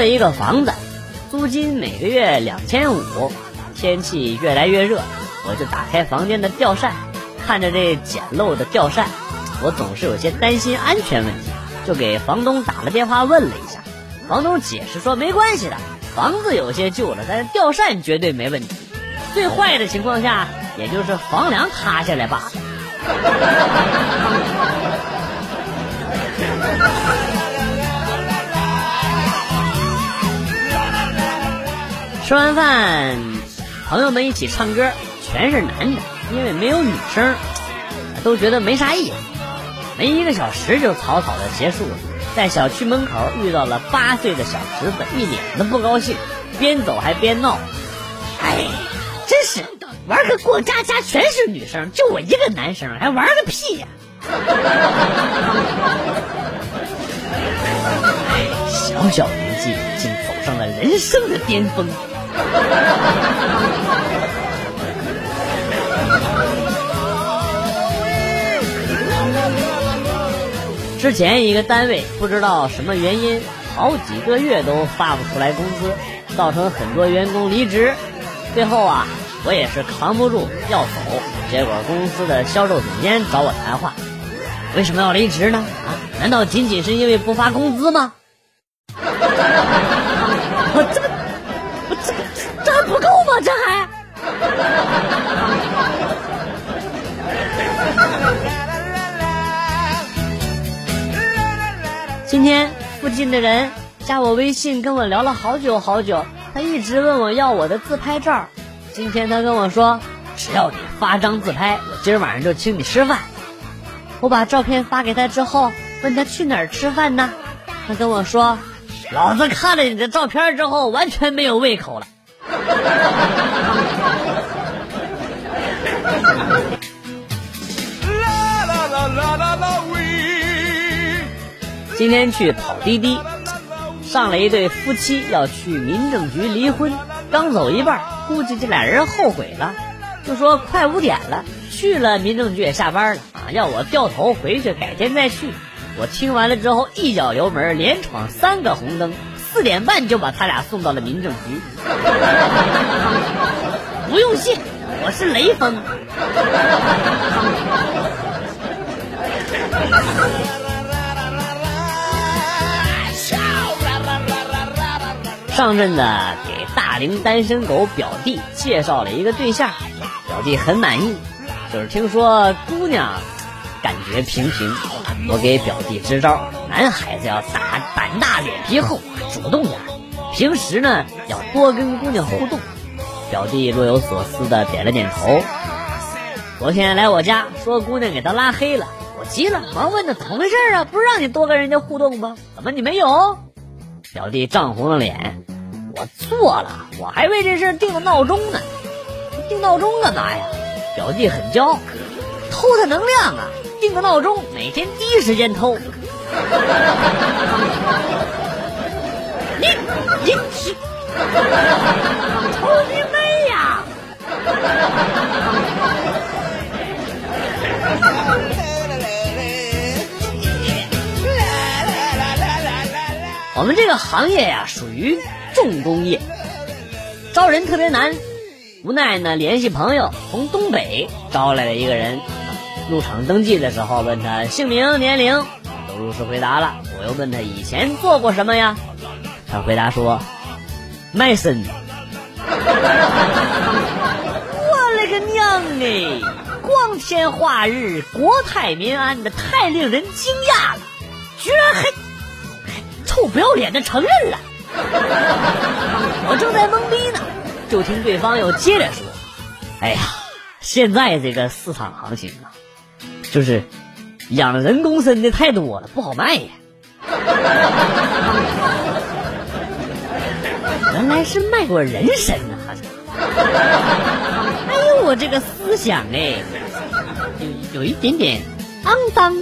了一个房子，租金每个月两千五。天气越来越热，我就打开房间的吊扇，看着这简陋的吊扇，我总是有些担心安全问题，就给房东打了电话问了一下。房东解释说没关系的，房子有些旧了，但是吊扇绝对没问题。最坏的情况下，也就是房梁塌下来罢了。吃完饭，朋友们一起唱歌，全是男的，因为没有女生，都觉得没啥意思。没一个小时就草草的结束了，在小区门口遇到了八岁的小侄子，一脸的不高兴，边走还边闹。哎，真是玩个过家家全是女生，就我一个男生，还玩个屁呀！小小年纪竟走上了人生的巅峰。之前一个单位不知道什么原因，好几个月都发不出来工资，造成很多员工离职。最后啊，我也是扛不住要走，结果公司的销售总监找我谈话，为什么要离职呢？啊，难道仅仅是因为不发工资吗？这还？今天附近的人加我微信，跟我聊了好久好久。他一直问我要我的自拍照。今天他跟我说，只要你发张自拍，我今儿晚上就请你吃饭。我把照片发给他之后，问他去哪儿吃饭呢？他跟我说。老子看了你的照片之后，完全没有胃口了。今天去跑滴滴，上了一对夫妻要去民政局离婚，刚走一半，估计这俩人后悔了，就说快五点了，去了民政局也下班了啊，要我掉头回去，改天再去。我听完了之后，一脚油门，连闯三个红灯，四点半就把他俩送到了民政局。不用谢，我是雷锋。上阵子给大龄单身狗表弟介绍了一个对象，表弟很满意，就是听说姑娘。感觉平平，我给表弟支招：男孩子要大胆大、脸皮厚，主动点。平时呢，要多跟姑娘互动。表弟若有所思的点了点头。昨天来我家说姑娘给他拉黑了，我急了，忙问他怎么回事啊？不是让你多跟人家互动吗？怎么你没有？表弟涨红了脸，我错了，我还为这事定了闹钟呢。定闹钟干嘛呀？表弟很骄傲，偷他能量啊。定个闹钟，每天第一时间偷。你你你，偷你妹呀！我们这个行业呀，属于重工业，招人特别难。无奈呢，联系朋友，从东北招来了一个人。入场登记的时候，问他姓名、年龄，都如实回答了。我又问他以前做过什么呀？他回答说：卖身。我勒个娘哎！光天化日、国泰民安的，太令人惊讶了，居然还臭不要脸的承认了。我正在懵逼呢，就听对方又接着说：哎呀，现在这个市场行情啊！就是养人工参的太多了，不好卖呀。原来是卖过人参呢！哎呦，我这个思想哎，有有一点点肮脏。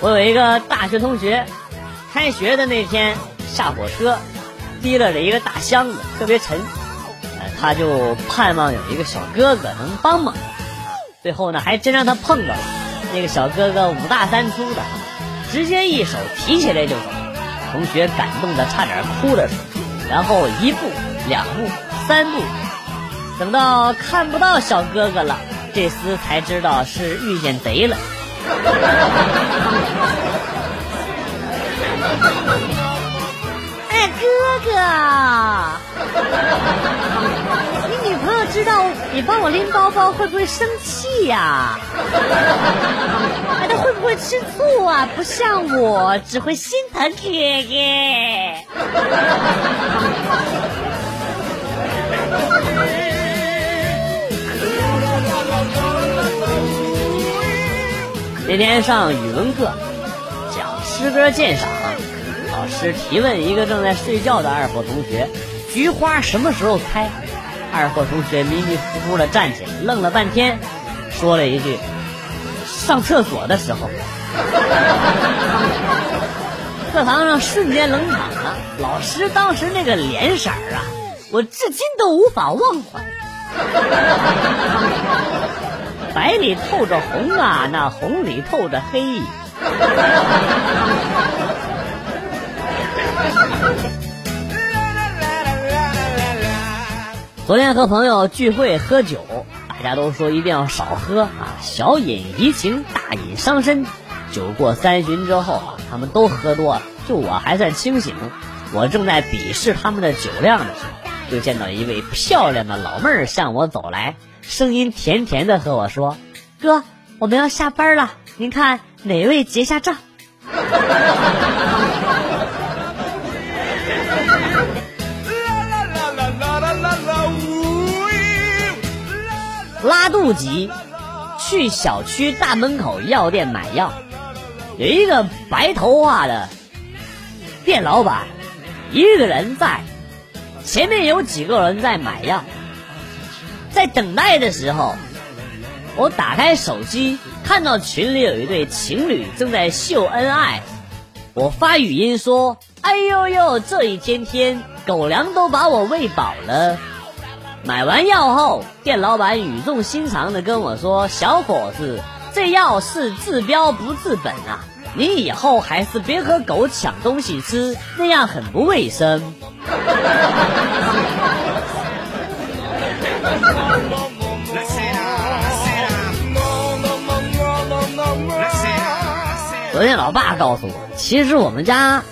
我有一个大学同学，开学的那天下火车。提了着一个大箱子，特别沉，他就盼望有一个小哥哥能帮忙。最后呢，还真让他碰到了。那个小哥哥五大三粗的，直接一手提起来就走。同学感动的差点哭了出来。然后一步、两步、三步，等到看不到小哥哥了，这厮才知道是遇见贼了。知道你帮我拎包包会不会生气呀？哎，她会不会吃醋啊？不像我，只会心疼哥哥。那天上语文课，讲诗歌鉴赏，老师提问一个正在睡觉的二货同学：“菊花什么时候开？”二货同学迷迷糊糊的站起来，愣了半天，说了一句：“上厕所的时候。”课堂上瞬间冷场了，老师当时那个脸色啊，我至今都无法忘怀。白里透着红啊，那红里透着黑。昨天和朋友聚会喝酒，大家都说一定要少喝啊，小饮怡情，大饮伤身。酒过三巡之后啊，他们都喝多了，就我还算清醒。我正在鄙视他们的酒量的时候，就见到一位漂亮的老妹儿向我走来。声音甜甜的和我说：“哥，我们要下班了，您看哪位结下账？” 拉肚急，去小区大门口药店买药，有一个白头发的店老板，一个人在，前面有几个人在买药。在等待的时候，我打开手机，看到群里有一对情侣正在秀恩爱。我发语音说：“哎呦呦，这一天天狗粮都把我喂饱了。”买完药后，店老板语重心长的跟我说：“小伙子，这药是治标不治本啊，你以后还是别和狗抢东西吃，那样很不卫生。”昨天老爸告诉我，其实我们家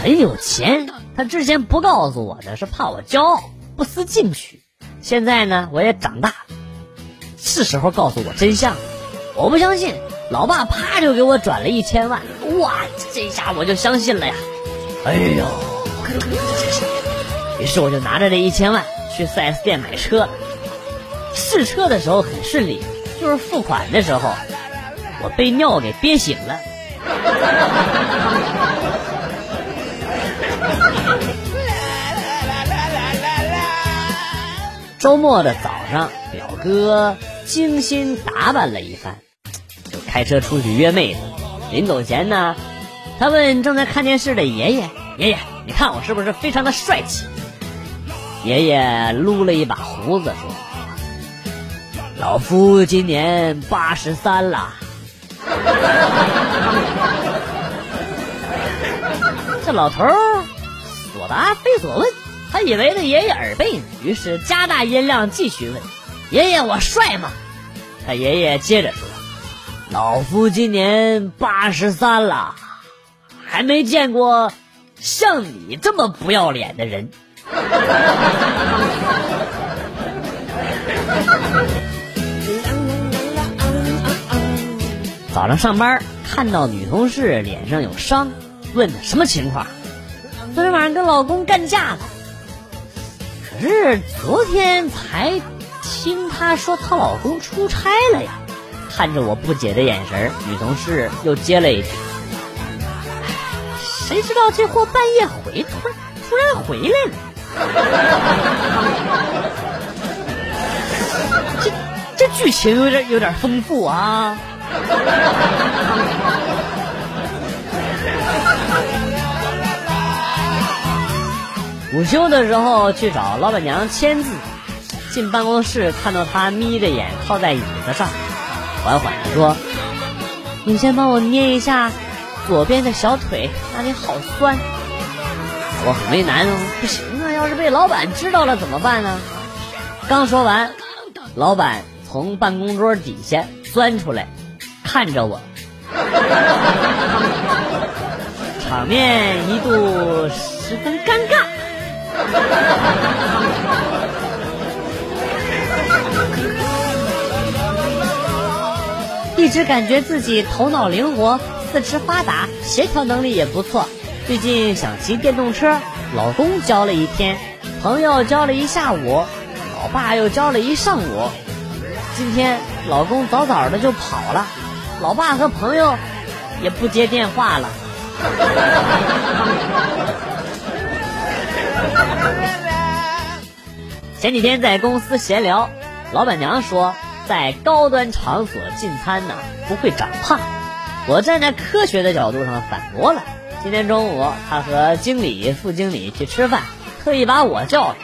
很有钱。他之前不告诉我的是怕我骄傲，不思进取。现在呢，我也长大了，是时候告诉我真相了。我不相信，老爸啪就给我转了一千万，哇，这下我就相信了呀！哎呦，于是我就拿着这一千万去 4S 店买车。试车的时候很顺利，就是付款的时候。我被尿给憋醒了。周末的早上，表哥精心打扮了一番，就开车出去约妹子。临走前呢，他问正在看电视的爷爷：“爷爷，你看我是不是非常的帅气？”爷爷撸了一把胡子说：“老夫今年八十三了。”这老头儿所答非所问，他以为他爷爷耳背呢，于是加大音量继续问：“爷爷，我帅吗？”他爷爷接着说：“老夫今年八十三了，还没见过像你这么不要脸的人。”早上上班看到女同事脸上有伤，问她什么情况？昨天晚上跟老公干架了。可是昨天才听她说她老公出差了呀。看着我不解的眼神，女同事又接了一句：“谁知道这货半夜回突然突然回来了？这这剧情有点有点丰富啊。”午休的时候去找老板娘签字，进办公室看到她眯着眼靠在椅子上，缓缓地说：“你先帮我捏一下左边的小腿，那里好酸。”我很为难哦，不行啊，要是被老板知道了怎么办呢？刚说完，老板从办公桌底下钻出来，看着我，场面一度十分尴尬。一直感觉自己头脑灵活、四肢发达、协调能力也不错。最近想骑电动车，老公教了一天，朋友教了一下午，老爸又教了一上午。今天老公早早的就跑了，老爸和朋友也不接电话了。前几天在公司闲聊，老板娘说，在高端场所进餐呢不会长胖。我站在科学的角度上反驳了。今天中午，他和经理、副经理去吃饭，特意把我叫来，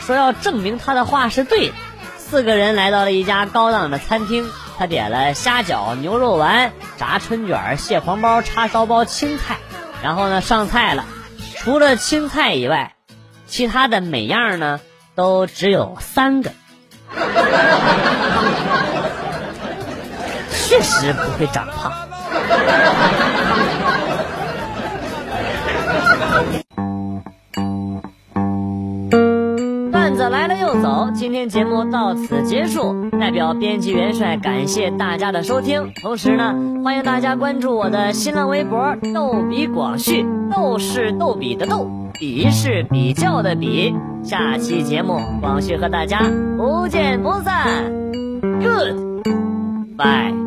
说要证明他的话是对的。四个人来到了一家高档的餐厅，他点了虾饺、牛肉丸、炸春卷、蟹黄包、叉烧包、青菜，然后呢上菜了。除了青菜以外，其他的每样呢都只有三个。确实不会长胖。段子来了又走，今天节目到此结束。代表编辑元帅感谢大家的收听，同时呢，欢迎大家关注我的新浪微博“逗比广旭”，逗是逗比的逗，比是比较的比。下期节目，广旭和大家不见不散。Good，bye。